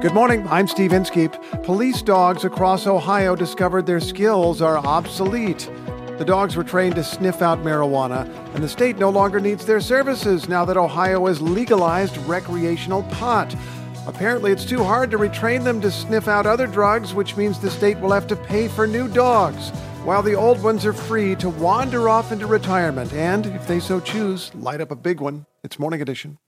Good morning. I'm Steve Inskeep. Police dogs across Ohio discovered their skills are obsolete. The dogs were trained to sniff out marijuana, and the state no longer needs their services now that Ohio has legalized recreational pot. Apparently, it's too hard to retrain them to sniff out other drugs, which means the state will have to pay for new dogs, while the old ones are free to wander off into retirement and, if they so choose, light up a big one. It's Morning Edition.